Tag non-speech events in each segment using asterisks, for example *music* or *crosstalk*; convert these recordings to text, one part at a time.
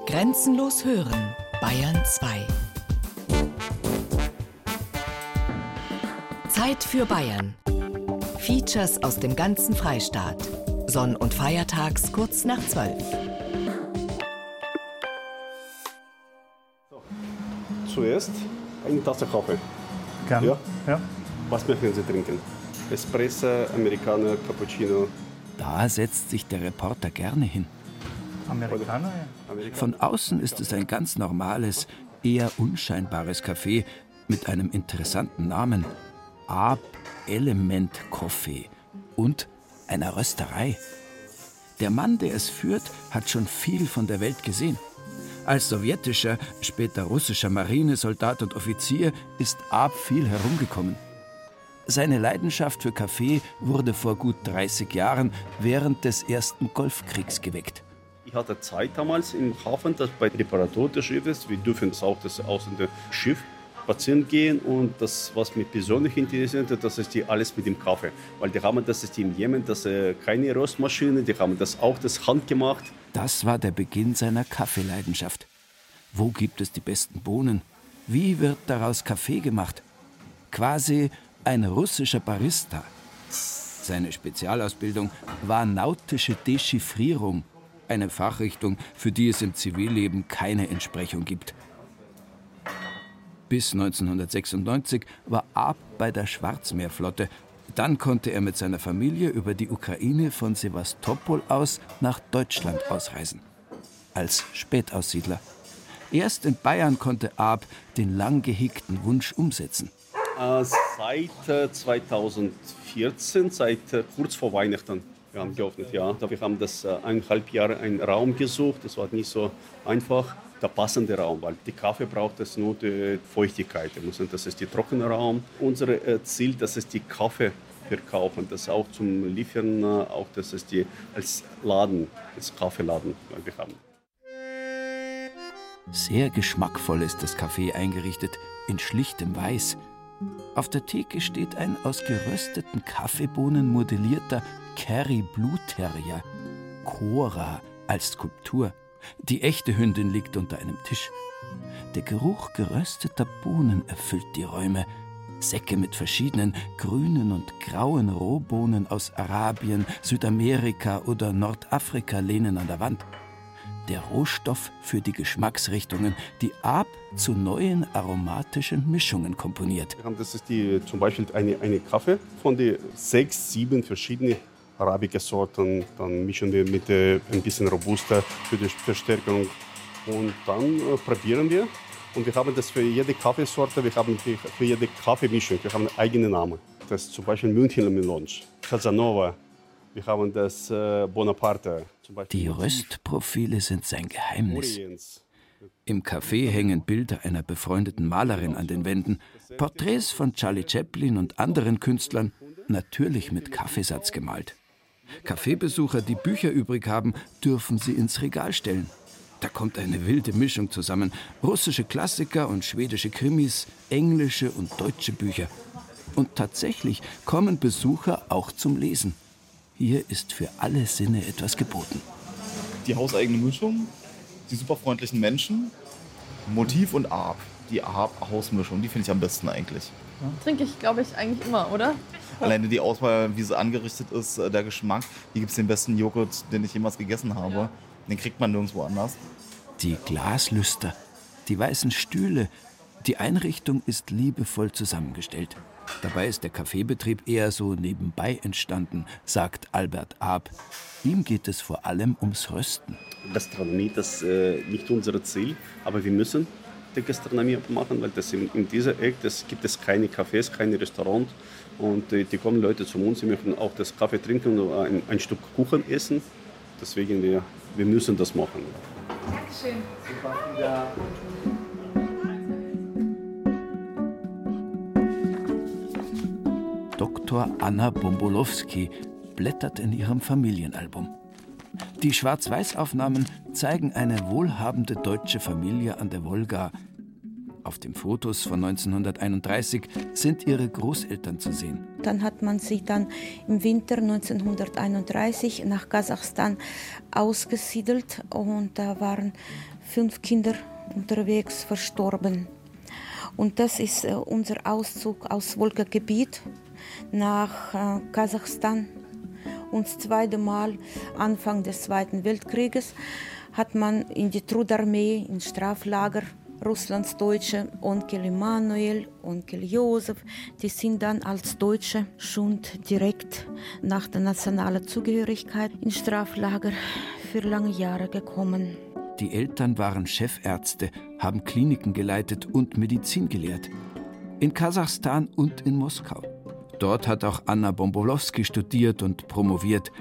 Grenzenlos hören, Bayern 2. Zeit für Bayern. Features aus dem ganzen Freistaat. Sonn- und Feiertags kurz nach 12. Zuerst eine Tasse Kaffee. Gern. Ja. ja. Was möchten Sie trinken? Espresso, Americano, Cappuccino? Da setzt sich der Reporter gerne hin. Amerikaner, ja. Von außen ist es ein ganz normales, eher unscheinbares Café mit einem interessanten Namen. Ab Element Coffee und einer Rösterei. Der Mann, der es führt, hat schon viel von der Welt gesehen. Als sowjetischer, später russischer Marinesoldat und Offizier ist Ab viel herumgekommen. Seine Leidenschaft für Kaffee wurde vor gut 30 Jahren während des ersten Golfkriegs geweckt. Ich hatte Zeit damals im Hafen, dass bei Reparatur des Schiffes, wir dürfen das auch das dem Schiff spazieren gehen und das, was mich persönlich interessiert, das ist die alles mit dem Kaffee. Weil die haben das ist im Jemen, das äh, keine Röstmaschine, die haben das auch das Hand gemacht. Das war der Beginn seiner Kaffeeleidenschaft. Wo gibt es die besten Bohnen? Wie wird daraus Kaffee gemacht? Quasi ein russischer Barista. Seine Spezialausbildung war nautische Dechiffrierung, eine Fachrichtung, für die es im Zivilleben keine Entsprechung gibt. Bis 1996 war Ab bei der Schwarzmeerflotte. Dann konnte er mit seiner Familie über die Ukraine von Sevastopol aus nach Deutschland ausreisen. Als Spätaussiedler. Erst in Bayern konnte Ab den lang gehegten Wunsch umsetzen. Äh, seit äh, 2014, seit äh, kurz vor Weihnachten. Wir haben geöffnet, ja. Wir haben das äh, eineinhalb Jahre einen Raum gesucht. Das war nicht so einfach. Der passende Raum, weil die Kaffee braucht es nur die Feuchtigkeit. Das ist der trockene Raum. Unser äh, Ziel, das ist die Kaffee verkaufen, das auch zum Liefern, äh, auch das ist die als Laden, als Kaffeeladen, wir haben. Sehr geschmackvoll ist das Café eingerichtet, in schlichtem Weiß. Auf der Theke steht ein aus gerösteten Kaffeebohnen modellierter Kerry Blue Terrier, Cora als Skulptur. Die echte Hündin liegt unter einem Tisch. Der Geruch gerösteter Bohnen erfüllt die Räume. Säcke mit verschiedenen grünen und grauen Rohbohnen aus Arabien, Südamerika oder Nordafrika lehnen an der Wand. Der Rohstoff für die Geschmacksrichtungen, die Ab zu neuen aromatischen Mischungen komponiert. Das ist die, zum Beispiel eine, eine Kaffee von den sechs, sieben verschiedenen Arabica-Sorten. Dann mischen wir mit äh, ein bisschen Robusta für die Verstärkung. Und dann äh, probieren wir. Und wir haben das für jede Kaffeesorte, wir haben für jede Kaffeemischung, wir haben einen eigenen Namen. Das ist zum Beispiel Münchner Melange, Casanova, wir haben das äh, Bonaparte. Die Röstprofile sind sein Geheimnis. Orients. Im Café hängen Bilder einer befreundeten Malerin an den Wänden, Porträts von Charlie Chaplin und anderen Künstlern, natürlich mit Kaffeesatz gemalt. Kaffeebesucher, die Bücher übrig haben, dürfen sie ins Regal stellen. Da kommt eine wilde Mischung zusammen. Russische Klassiker und schwedische Krimis, englische und deutsche Bücher. Und tatsächlich kommen Besucher auch zum Lesen. Hier ist für alle Sinne etwas geboten. Die hauseigene Mischung, die super freundlichen Menschen, Motiv und Arp. Die Arp-Hausmischung, die finde ich am besten eigentlich. Trinke ich, glaube ich, eigentlich immer, oder? Alleine die Auswahl, wie sie angerichtet ist, äh, der Geschmack. Hier gibt es den besten Joghurt, den ich jemals gegessen habe. Den kriegt man nirgendwo anders. Die Glaslüster, die weißen Stühle, die Einrichtung ist liebevoll zusammengestellt. Dabei ist der Kaffeebetrieb eher so nebenbei entstanden, sagt Albert Ab. Ihm geht es vor allem ums Rösten. Gastronomie, das ist äh, nicht unser Ziel, aber wir müssen die Gastronomie machen, weil das in, in dieser Ecke das gibt es keine Cafés, keine Restaurants und äh, die kommen Leute zu uns, sie möchten auch das Kaffee trinken und ein, ein Stück Kuchen essen. Deswegen wir, wir müssen das machen. Dankeschön. Dr. Anna Bombolowski blättert in ihrem Familienalbum. Die Schwarz-Weiß-Aufnahmen zeigen eine wohlhabende deutsche Familie an der Wolga. Auf den Fotos von 1931 sind ihre Großeltern zu sehen. Dann hat man sie dann im Winter 1931 nach Kasachstan ausgesiedelt und da waren fünf Kinder unterwegs verstorben. Und das ist äh, unser Auszug aus Wolga-Gebiet nach äh, Kasachstan. Und das zweite Mal, Anfang des Zweiten Weltkrieges, hat man in die Trudarmee, in Straflager Russlands Deutsche, Onkel Emanuel, Onkel Josef, die sind dann als Deutsche schon direkt nach der nationalen Zugehörigkeit in Straflager für lange Jahre gekommen. Die Eltern waren Chefärzte, haben Kliniken geleitet und Medizin gelehrt. In Kasachstan und in Moskau. Dort hat auch Anna Bombolowski studiert und promoviert.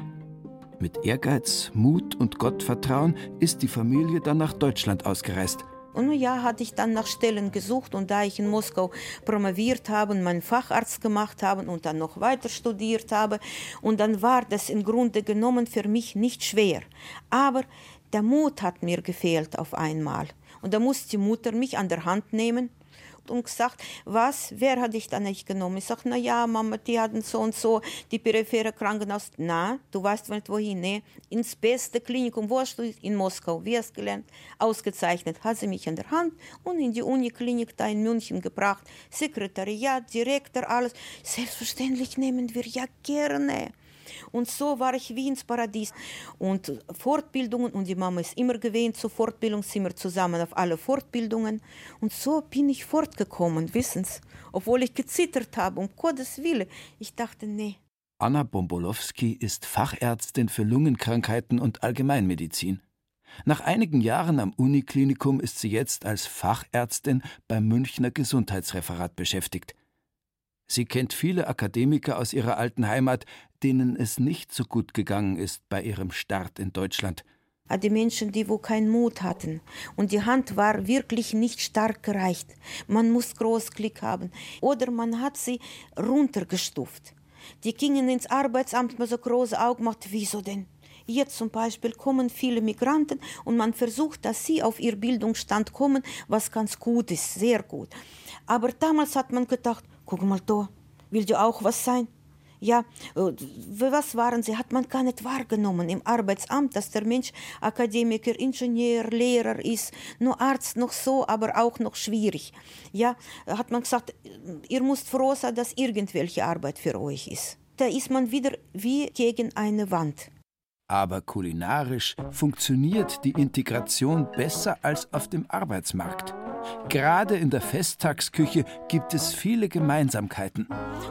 Mit Ehrgeiz, Mut und Gottvertrauen ist die Familie dann nach Deutschland ausgereist. Und ja, hatte ich dann nach Stellen gesucht und da ich in Moskau promoviert habe meinen Facharzt gemacht habe und dann noch weiter studiert habe und dann war das im Grunde genommen für mich nicht schwer. Aber der Mut hat mir gefehlt auf einmal. Und da musste die Mutter mich an der Hand nehmen und gesagt, was, wer hat dich da nicht genommen? Ich sage, na ja, Mama, die hatten so und so, die periphere Krankenhaus. Na, du weißt nicht wohin, ne? Ins beste Klinikum, wo hast du? In Moskau, wie hast gelernt? Ausgezeichnet. Hat sie mich an der Hand und in die Uniklinik da in München gebracht. Sekretariat, Direktor, alles. Selbstverständlich nehmen wir ja gerne. Und so war ich wie ins Paradies. Und Fortbildungen, und die Mama ist immer gewesen, zur Fortbildung sind wir zusammen auf alle Fortbildungen. Und so bin ich fortgekommen, wissen Sie. Obwohl ich gezittert habe, um Gottes Willen. Ich dachte, nee. Anna Bombolowski ist Fachärztin für Lungenkrankheiten und Allgemeinmedizin. Nach einigen Jahren am Uniklinikum ist sie jetzt als Fachärztin beim Münchner Gesundheitsreferat beschäftigt. Sie kennt viele Akademiker aus ihrer alten Heimat, denen es nicht so gut gegangen ist bei ihrem Start in Deutschland. Ah, die Menschen, die wo keinen Mut hatten. Und die Hand war wirklich nicht stark gereicht. Man muss Großklick haben. Oder man hat sie runtergestuft. Die gingen ins Arbeitsamt mit so große Augen gemacht. Wieso denn? Jetzt zum Beispiel kommen viele Migranten und man versucht, dass sie auf ihr Bildungsstand kommen, was ganz gut ist, sehr gut. Aber damals hat man gedacht, guck mal da, will du auch was sein? Ja, äh, was waren sie? Hat man gar nicht wahrgenommen im Arbeitsamt, dass der Mensch Akademiker, Ingenieur, Lehrer ist, nur Arzt noch so, aber auch noch schwierig. Ja, hat man gesagt, ihr müsst froh sein, dass irgendwelche Arbeit für euch ist. Da ist man wieder wie gegen eine Wand. Aber kulinarisch funktioniert die Integration besser als auf dem Arbeitsmarkt. Gerade in der Festtagsküche gibt es viele Gemeinsamkeiten.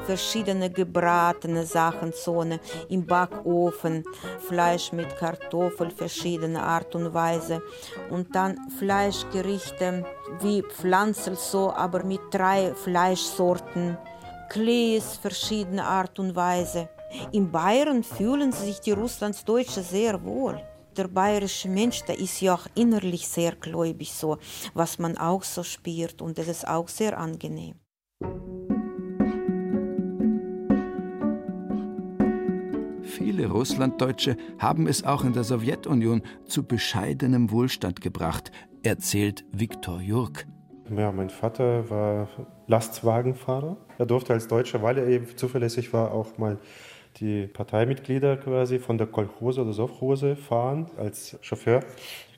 Verschiedene gebratene Sachen, Zone im Backofen, Fleisch mit Kartoffel, verschiedene Art und Weise. Und dann Fleischgerichte wie Pflanzel so, aber mit drei Fleischsorten. Klees, verschiedene Art und Weise. In Bayern fühlen sich die Russlandsdeutsche sehr wohl der bayerische Mensch, der ist ja auch innerlich sehr gläubig so, was man auch so spürt und das ist auch sehr angenehm. Viele Russlanddeutsche haben es auch in der Sowjetunion zu bescheidenem Wohlstand gebracht, erzählt Viktor Jurk. Ja, mein Vater war Lastwagenfahrer. Er durfte als Deutscher, weil er eben zuverlässig war, auch mal die Parteimitglieder quasi von der Kolchose oder Sovchose fahren als Chauffeur.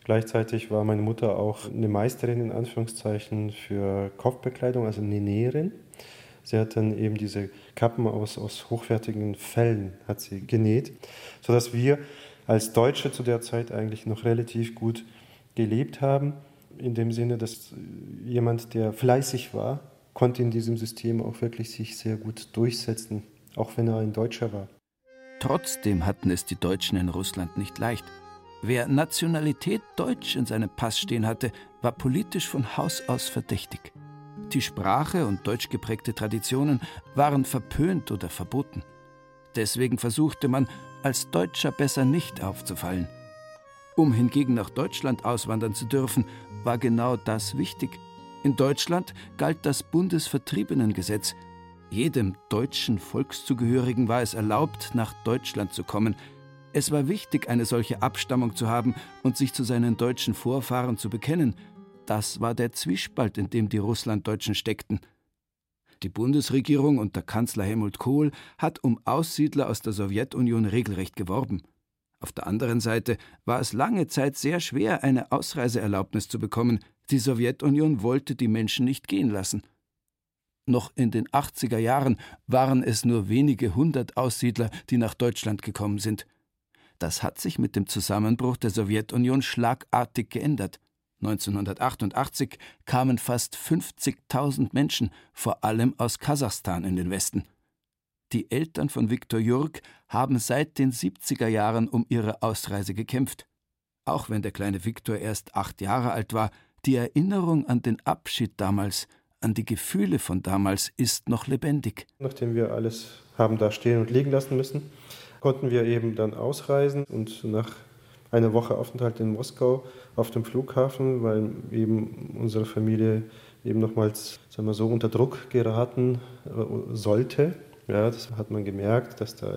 Gleichzeitig war meine Mutter auch eine Meisterin in Anführungszeichen für Kopfbekleidung, also eine Näherin. Sie hat dann eben diese Kappen aus, aus hochwertigen Fellen hat sie genäht, sodass wir als Deutsche zu der Zeit eigentlich noch relativ gut gelebt haben. In dem Sinne, dass jemand, der fleißig war, konnte in diesem System auch wirklich sich sehr gut durchsetzen auch wenn er ein Deutscher war. Trotzdem hatten es die Deutschen in Russland nicht leicht. Wer Nationalität Deutsch in seinem Pass stehen hatte, war politisch von Haus aus verdächtig. Die Sprache und deutsch geprägte Traditionen waren verpönt oder verboten. Deswegen versuchte man, als Deutscher besser nicht aufzufallen. Um hingegen nach Deutschland auswandern zu dürfen, war genau das wichtig. In Deutschland galt das Bundesvertriebenengesetz, jedem deutschen Volkszugehörigen war es erlaubt, nach Deutschland zu kommen. Es war wichtig, eine solche Abstammung zu haben und sich zu seinen deutschen Vorfahren zu bekennen. Das war der Zwiespalt, in dem die Russlanddeutschen steckten. Die Bundesregierung unter Kanzler Helmut Kohl hat um Aussiedler aus der Sowjetunion regelrecht geworben. Auf der anderen Seite war es lange Zeit sehr schwer, eine Ausreiseerlaubnis zu bekommen. Die Sowjetunion wollte die Menschen nicht gehen lassen. Noch in den 80er Jahren waren es nur wenige hundert Aussiedler, die nach Deutschland gekommen sind. Das hat sich mit dem Zusammenbruch der Sowjetunion schlagartig geändert. 1988 kamen fast 50.000 Menschen, vor allem aus Kasachstan, in den Westen. Die Eltern von Viktor Jurk haben seit den 70er Jahren um ihre Ausreise gekämpft. Auch wenn der kleine Viktor erst acht Jahre alt war, die Erinnerung an den Abschied damals, an die Gefühle von damals ist noch lebendig. Nachdem wir alles haben da stehen und liegen lassen müssen, konnten wir eben dann ausreisen und nach einer Woche Aufenthalt in Moskau auf dem Flughafen, weil eben unsere Familie eben nochmals sagen wir so, unter Druck geraten äh, sollte. Ja, das hat man gemerkt, dass da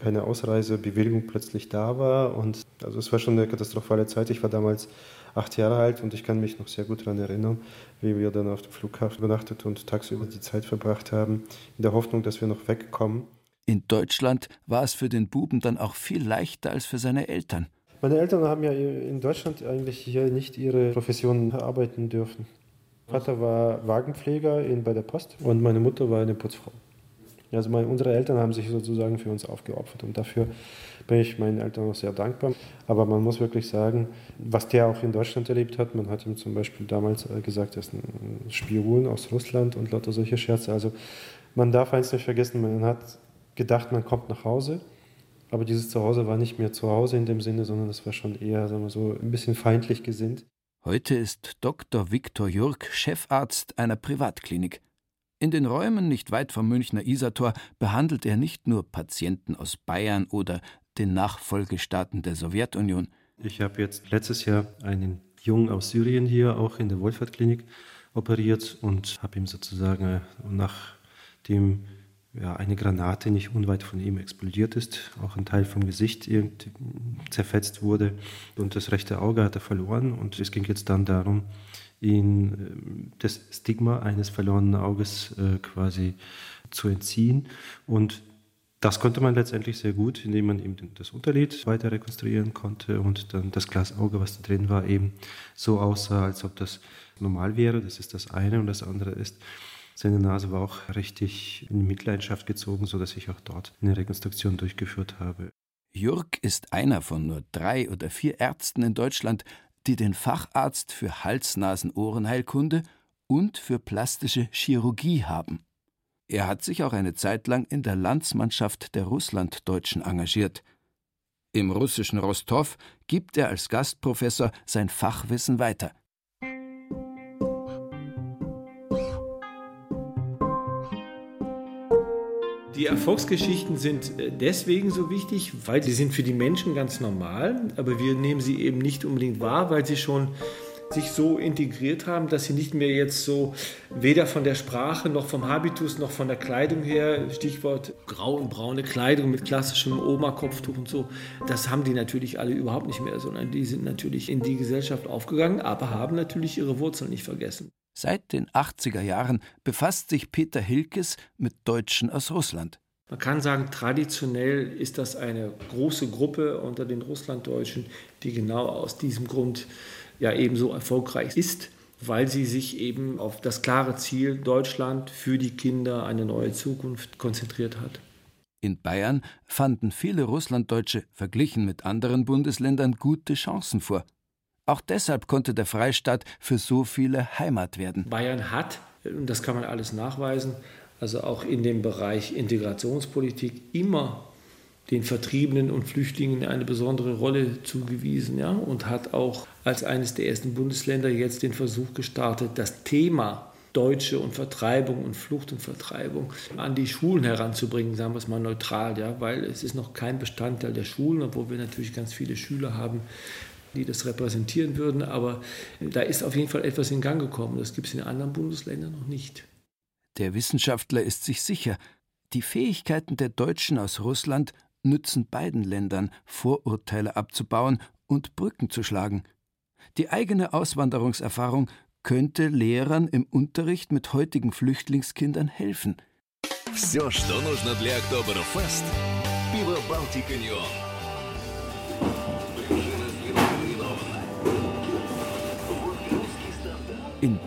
keine Ausreisebewilligung plötzlich da war. Und also es war schon eine katastrophale Zeit. Ich war damals acht Jahre alt und ich kann mich noch sehr gut daran erinnern, wie wir dann auf dem Flughafen übernachtet und tagsüber die Zeit verbracht haben, in der Hoffnung, dass wir noch wegkommen. In Deutschland war es für den Buben dann auch viel leichter als für seine Eltern. Meine Eltern haben ja in Deutschland eigentlich hier nicht ihre Profession erarbeiten dürfen. Vater war Wagenpfleger in, bei der Post und meine Mutter war eine Putzfrau. Also meine, unsere Eltern haben sich sozusagen für uns aufgeopfert und dafür bin ich meinen Eltern auch sehr dankbar. Aber man muss wirklich sagen, was der auch in Deutschland erlebt hat, man hat ihm zum Beispiel damals äh, gesagt, er ist ein Spion aus Russland und lauter solche Scherze. Also man darf eins nicht vergessen, man hat gedacht, man kommt nach Hause aber dieses Zuhause war nicht mehr zu Hause in dem Sinne, sondern es war schon eher, sagen wir so, ein bisschen feindlich gesinnt. Heute ist Dr. Viktor Jurk Chefarzt einer Privatklinik. In den Räumen nicht weit vom Münchner Isartor behandelt er nicht nur Patienten aus Bayern oder den Nachfolgestaaten der Sowjetunion. Ich habe jetzt letztes Jahr einen Jungen aus Syrien hier auch in der Wohlfahrtklinik operiert und habe ihm sozusagen nach dem ja, eine Granate nicht unweit von ihm explodiert ist, auch ein Teil vom Gesicht zerfetzt wurde und das rechte Auge hat er verloren und es ging jetzt dann darum, ihn ähm, das Stigma eines verlorenen Auges äh, quasi zu entziehen und das konnte man letztendlich sehr gut, indem man eben das Unterlid weiter rekonstruieren konnte und dann das Glasauge, was da drin war, eben so aussah, als ob das normal wäre. Das ist das eine und das andere ist, seine Nase war auch richtig in Mitleidenschaft gezogen, sodass ich auch dort eine Rekonstruktion durchgeführt habe. Jürg ist einer von nur drei oder vier Ärzten in Deutschland, die den Facharzt für Hals-Nasen-Ohrenheilkunde und für plastische Chirurgie haben. Er hat sich auch eine Zeit lang in der Landsmannschaft der Russlanddeutschen engagiert. Im russischen Rostow gibt er als Gastprofessor sein Fachwissen weiter. Die Erfolgsgeschichten sind äh, deswegen so wichtig, weil sie sind für die Menschen ganz normal, aber wir nehmen sie eben nicht unbedingt wahr, weil sie schon sich so integriert haben, dass sie nicht mehr jetzt so weder von der Sprache noch vom Habitus noch von der Kleidung her, Stichwort grau und braune Kleidung mit klassischem Oma-Kopftuch und so, das haben die natürlich alle überhaupt nicht mehr, sondern die sind natürlich in die Gesellschaft aufgegangen, aber haben natürlich ihre Wurzeln nicht vergessen. Seit den 80er Jahren befasst sich Peter Hilkes mit Deutschen aus Russland. Man kann sagen, traditionell ist das eine große Gruppe unter den Russlanddeutschen, die genau aus diesem Grund ja ebenso erfolgreich ist, weil sie sich eben auf das klare Ziel Deutschland für die Kinder eine neue Zukunft konzentriert hat. In Bayern fanden viele Russlanddeutsche verglichen mit anderen Bundesländern gute Chancen vor. Auch deshalb konnte der Freistaat für so viele Heimat werden. Bayern hat, und das kann man alles nachweisen, also auch in dem Bereich Integrationspolitik immer den Vertriebenen und Flüchtlingen eine besondere Rolle zugewiesen ja, und hat auch als eines der ersten Bundesländer jetzt den Versuch gestartet, das Thema Deutsche und Vertreibung und Flucht und Vertreibung an die Schulen heranzubringen, sagen wir es mal neutral, ja, weil es ist noch kein Bestandteil der Schulen, obwohl wir natürlich ganz viele Schüler haben, die das repräsentieren würden. Aber da ist auf jeden Fall etwas in Gang gekommen. Das gibt es in anderen Bundesländern noch nicht. Der Wissenschaftler ist sich sicher, die Fähigkeiten der Deutschen aus Russland nützen beiden Ländern, Vorurteile abzubauen und Brücken zu schlagen. Die eigene Auswanderungserfahrung könnte Lehrern im Unterricht mit heutigen Flüchtlingskindern helfen. Все, что нужно для Октоберфест – пиво «Балтика Неон».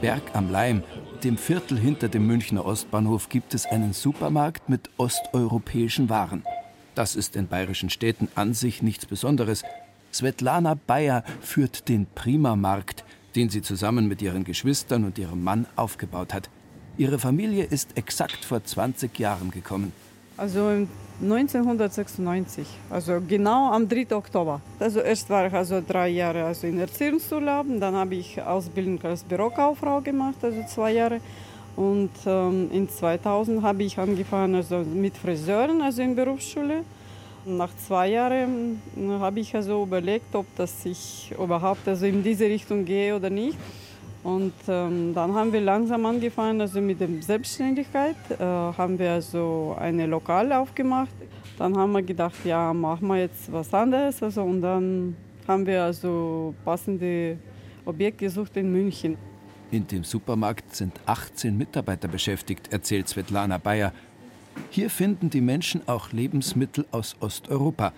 Berg am Leim, dem Viertel hinter dem Münchner Ostbahnhof, gibt es einen Supermarkt mit osteuropäischen Waren. Das ist in bayerischen Städten an sich nichts Besonderes. Svetlana Bayer führt den Prima-Markt, den sie zusammen mit ihren Geschwistern und ihrem Mann aufgebaut hat. Ihre Familie ist exakt vor 20 Jahren gekommen. Also 1996, also genau am 3. Oktober. Also erst war ich also drei Jahre also in Erziehungsurlaub, dann habe ich Ausbildung als Bürokauffrau gemacht, also zwei Jahre. Und ähm, in 2000 habe ich angefangen also mit Friseuren, also in Berufsschule. Nach zwei Jahren hm, habe ich also überlegt, ob das ich überhaupt also in diese Richtung gehe oder nicht. Und ähm, dann haben wir langsam angefangen, also mit der Selbstständigkeit, äh, haben wir also eine Lokal aufgemacht. Dann haben wir gedacht, ja, machen wir jetzt was anderes. Also, und dann haben wir also passende Objekte gesucht in München. In dem Supermarkt sind 18 Mitarbeiter beschäftigt, erzählt Svetlana Bayer. Hier finden die Menschen auch Lebensmittel aus Osteuropa.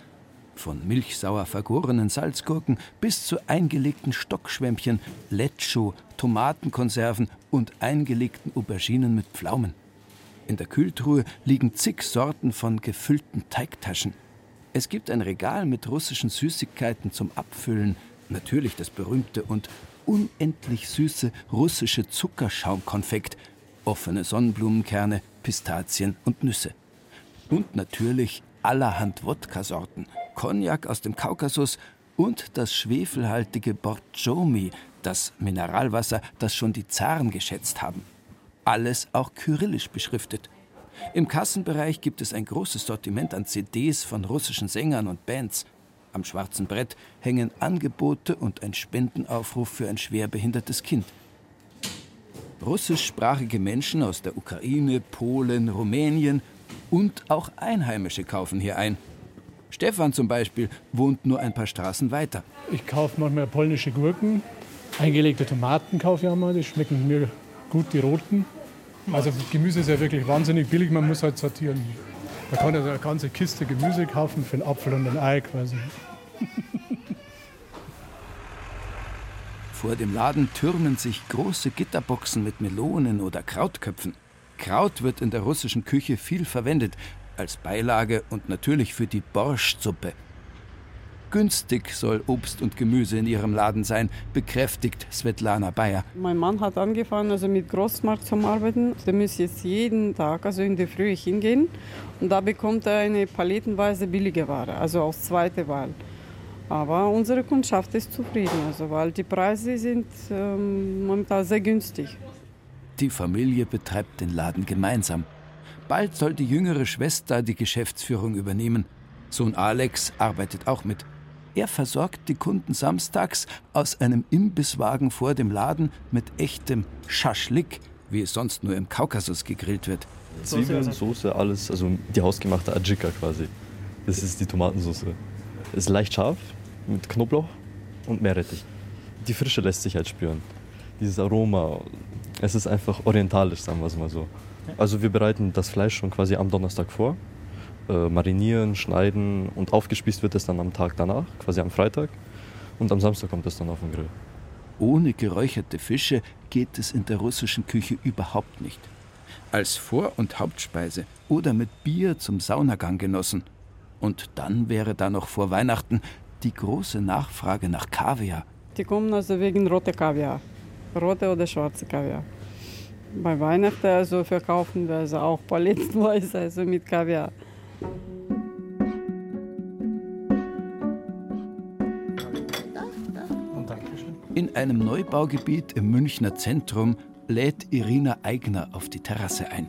Von milchsauer vergorenen Salzgurken bis zu eingelegten Stockschwämmchen, Lecho, Tomatenkonserven und eingelegten Auberginen mit Pflaumen. In der Kühltruhe liegen zig Sorten von gefüllten Teigtaschen. Es gibt ein Regal mit russischen Süßigkeiten zum Abfüllen, natürlich das berühmte und unendlich süße russische Zuckerschaumkonfekt, offene Sonnenblumenkerne, Pistazien und Nüsse. Und natürlich allerhand Wodka-Sorten, Cognac aus dem Kaukasus und das schwefelhaltige Borjomi, das Mineralwasser, das schon die Zaren geschätzt haben. Alles auch kyrillisch beschriftet. Im Kassenbereich gibt es ein großes Sortiment an CDs von russischen Sängern und Bands. Am schwarzen Brett hängen Angebote und ein Spendenaufruf für ein schwerbehindertes Kind. Russischsprachige Menschen aus der Ukraine, Polen, Rumänien und auch Einheimische kaufen hier ein. Stefan zum Beispiel wohnt nur ein paar Straßen weiter. Ich kaufe manchmal polnische Gurken, eingelegte Tomaten kaufe ich auch mal, die schmecken mir gut, die roten. Also Gemüse ist ja wirklich wahnsinnig billig, man muss halt sortieren. Man kann also eine ganze Kiste Gemüse kaufen für einen Apfel und ein Ei quasi. Vor dem Laden türmen sich große Gitterboxen mit Melonen oder Krautköpfen. Kraut wird in der russischen Küche viel verwendet, als Beilage und natürlich für die Borschtsuppe. Günstig soll Obst und Gemüse in ihrem Laden sein, bekräftigt Svetlana Bayer. Mein Mann hat angefangen, also mit Großmarkt zu arbeiten. Der muss jetzt jeden Tag, also in der Früh hingehen und da bekommt er eine palettenweise billige Ware, also aus zweiter Wahl. Aber unsere Kundschaft ist zufrieden, also weil die Preise sind ähm, momentan sehr günstig. Die Familie betreibt den Laden gemeinsam. Bald soll die jüngere Schwester die Geschäftsführung übernehmen. Sohn Alex arbeitet auch mit. Er versorgt die Kunden samstags aus einem Imbisswagen vor dem Laden mit echtem Schaschlik, wie es sonst nur im Kaukasus gegrillt wird. Zwiebeln, Soße, alles, also die hausgemachte Ajika quasi. Das ist die Tomatensauce. Ist leicht scharf, mit Knoblauch und Meerrettich. Die Frische lässt sich halt spüren. Dieses Aroma, es ist einfach orientalisch, sagen wir es mal so. Also wir bereiten das Fleisch schon quasi am Donnerstag vor, äh, marinieren, schneiden und aufgespießt wird es dann am Tag danach, quasi am Freitag. Und am Samstag kommt es dann auf den Grill. Ohne geräucherte Fische geht es in der russischen Küche überhaupt nicht. Als Vor- und Hauptspeise oder mit Bier zum Saunagang genossen. Und dann wäre da noch vor Weihnachten die große Nachfrage nach Kaviar. Die kommen also wegen rote Kaviar, rote oder schwarze Kaviar. Bei Weihnachten also verkaufen wir also auch palettenweise *laughs* also mit Kaviar. In einem Neubaugebiet im Münchner Zentrum lädt Irina Eigner auf die Terrasse ein.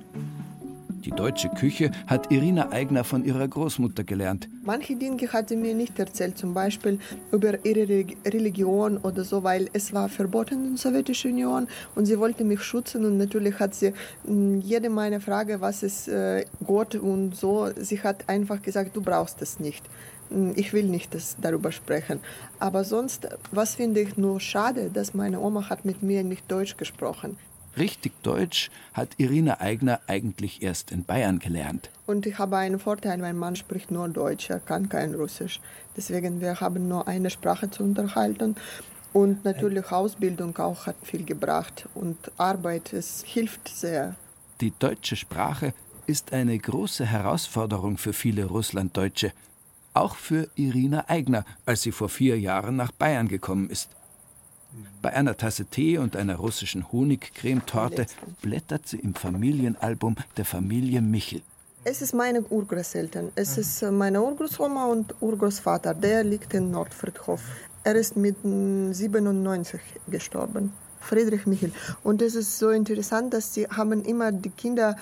Die deutsche Küche hat Irina Eigner von ihrer Großmutter gelernt. Manche Dinge hat sie mir nicht erzählt, zum Beispiel über ihre Religion oder so, weil es war verboten in der Sowjetischen Union und sie wollte mich schützen und natürlich hat sie hm, jede meine Frage, was ist äh, Gott und so, sie hat einfach gesagt, du brauchst es nicht. hm, ich will nicht das, darüber sprechen. Aber sonst, was finde ich nur schade, dass meine Oma hat mit mir nicht Deutsch gesprochen. Richtig Deutsch hat Irina Eigner eigentlich erst in Bayern gelernt. Und ich habe einen Vorteil, mein Mann spricht nur Deutsch, er kann kein Russisch. Deswegen, wir haben nur eine Sprache zu unterhalten. Und natürlich Ausbildung auch hat viel gebracht und Arbeit, es hilft sehr. Die deutsche Sprache ist eine große Herausforderung für viele Russlanddeutsche. Auch für Irina Eigner, als sie vor vier Jahren nach Bayern gekommen ist. Bei einer Tasse Tee und einer russischen Honigcremetorte blättert sie im Familienalbum der Familie Michel. Es ist meine Urgroßeltern. Es ist äh, meine Urgroßoma und Urgroßvater. Der liegt in Nordfriedhof. Er ist mit 97 gestorben. Friedrich Michel. Und es ist so interessant, dass sie haben immer die Kinder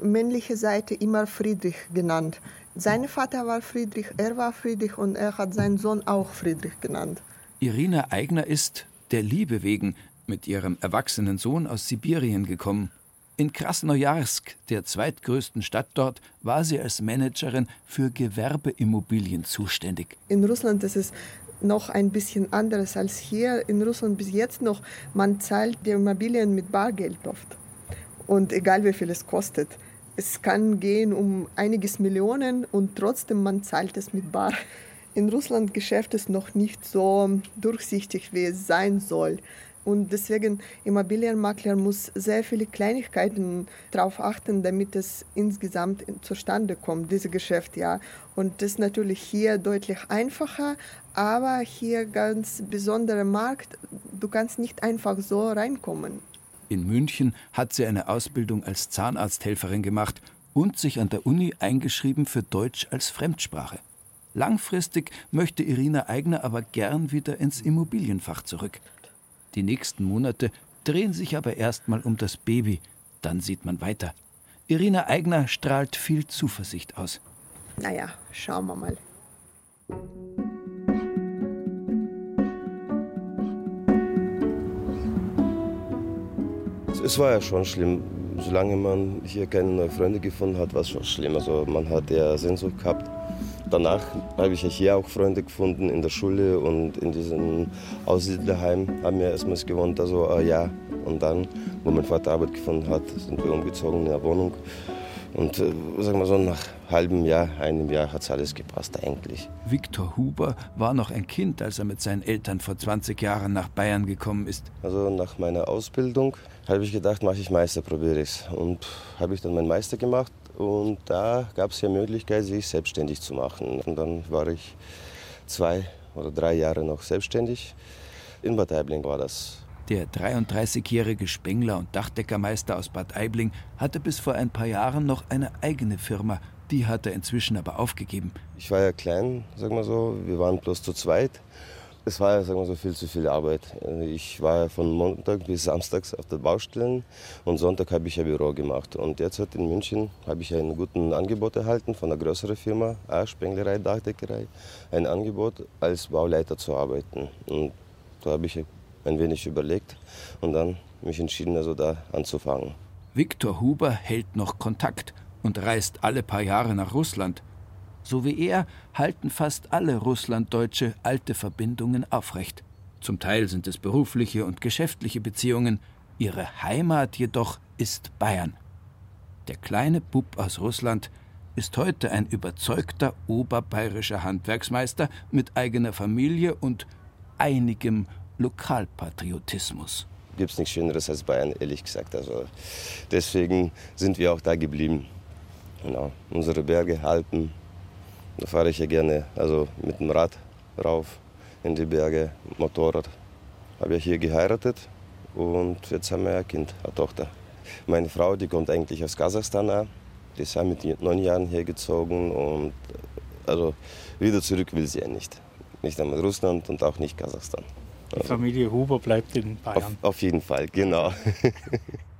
männliche Seite immer Friedrich genannt. Sein Vater war Friedrich, er war Friedrich und er hat seinen Sohn auch Friedrich genannt. Irina Eigner ist, der Liebe wegen, mit ihrem erwachsenen Sohn aus Sibirien gekommen. In Krasnojarsk, der zweitgrößten Stadt dort, war sie als Managerin für Gewerbeimmobilien zuständig. In Russland ist es noch ein bisschen anderes als hier. In Russland bis jetzt noch, man zahlt die Immobilien mit Bargeld oft. Und egal wie viel es kostet. Es kann gehen um einiges Millionen und trotzdem man zahlt es mit Bar. In Russland Geschäft ist noch nicht so durchsichtig, wie es sein soll. Und deswegen Immobilienmakler muss sehr viele Kleinigkeiten darauf achten, damit es insgesamt zustande kommt, dieses Geschäft, ja. Und das ist natürlich hier deutlich einfacher, aber hier ganz besonderer Markt. Du kannst nicht einfach so reinkommen. In München hat sie eine Ausbildung als Zahnarzthelferin gemacht und sich an der Uni eingeschrieben für Deutsch als Fremdsprache. Langfristig möchte Irina Eigner aber gern wieder ins Immobilienfach zurück. Die nächsten Monate drehen sich aber erstmal um das Baby, dann sieht man weiter. Irina Eigner strahlt viel Zuversicht aus. Naja, schauen wir mal. Es war ja schon schlimm. Solange man hier keine neuen Freunde gefunden hat, war es schon schlimm. Also man hat ja Sehnsucht gehabt. Danach habe ich hier auch Freunde gefunden in der Schule und in diesem Aussiedlerheim haben wir erstmals gewohnt, also ein Jahr. Und dann, wo mein Vater Arbeit gefunden hat, sind wir umgezogen in eine Wohnung. Und äh, sagen wir so, nach halbem Jahr, einem Jahr hat es alles gepasst eigentlich. Viktor Huber war noch ein Kind, als er mit seinen Eltern vor 20 Jahren nach Bayern gekommen ist. Also nach meiner Ausbildung habe ich gedacht, mache ich Meister, probiere ich Und habe ich dann meinen Meister gemacht und da gab es ja Möglichkeit, sich selbstständig zu machen. Und dann war ich zwei oder drei Jahre noch selbstständig. In Bad Aibling war das. Der 33-jährige Spengler und Dachdeckermeister aus Bad Aibling hatte bis vor ein paar Jahren noch eine eigene Firma. Die hat er inzwischen aber aufgegeben. Ich war ja klein, sagen wir so. Wir waren bloß zu zweit. Es war, sagen wir so, viel zu viel Arbeit. Ich war von Montag bis Samstags auf der Baustelle und Sonntag habe ich ja Büro gemacht. Und derzeit in München habe ich ein gutes Angebot erhalten von einer größeren Firma, A, Spenglerei, Dachdeckerei, ein Angebot als Bauleiter zu arbeiten. Und da habe ich ein wenig überlegt und dann mich entschieden, also da anzufangen. Viktor Huber hält noch Kontakt und reist alle paar Jahre nach Russland. So wie er halten fast alle Russlanddeutsche alte Verbindungen aufrecht. Zum Teil sind es berufliche und geschäftliche Beziehungen, ihre Heimat jedoch ist Bayern. Der kleine Bub aus Russland ist heute ein überzeugter oberbayerischer Handwerksmeister mit eigener Familie und einigem Lokalpatriotismus. Gibt es nichts Schöneres als Bayern, ehrlich gesagt. Also deswegen sind wir auch da geblieben. Genau. Unsere Berge, Alpen, da fahre ich ja gerne also mit dem Rad rauf in die Berge, Motorrad. Habe ja hier geheiratet und jetzt haben wir ein Kind, eine Tochter. Meine Frau, die kommt eigentlich aus Kasachstan. Die ist ja mit neun Jahren hergezogen und also wieder zurück will sie ja nicht. Nicht einmal Russland und auch nicht Kasachstan. Die Familie Huber bleibt in Bayern. Auf, auf jeden Fall, genau. *laughs*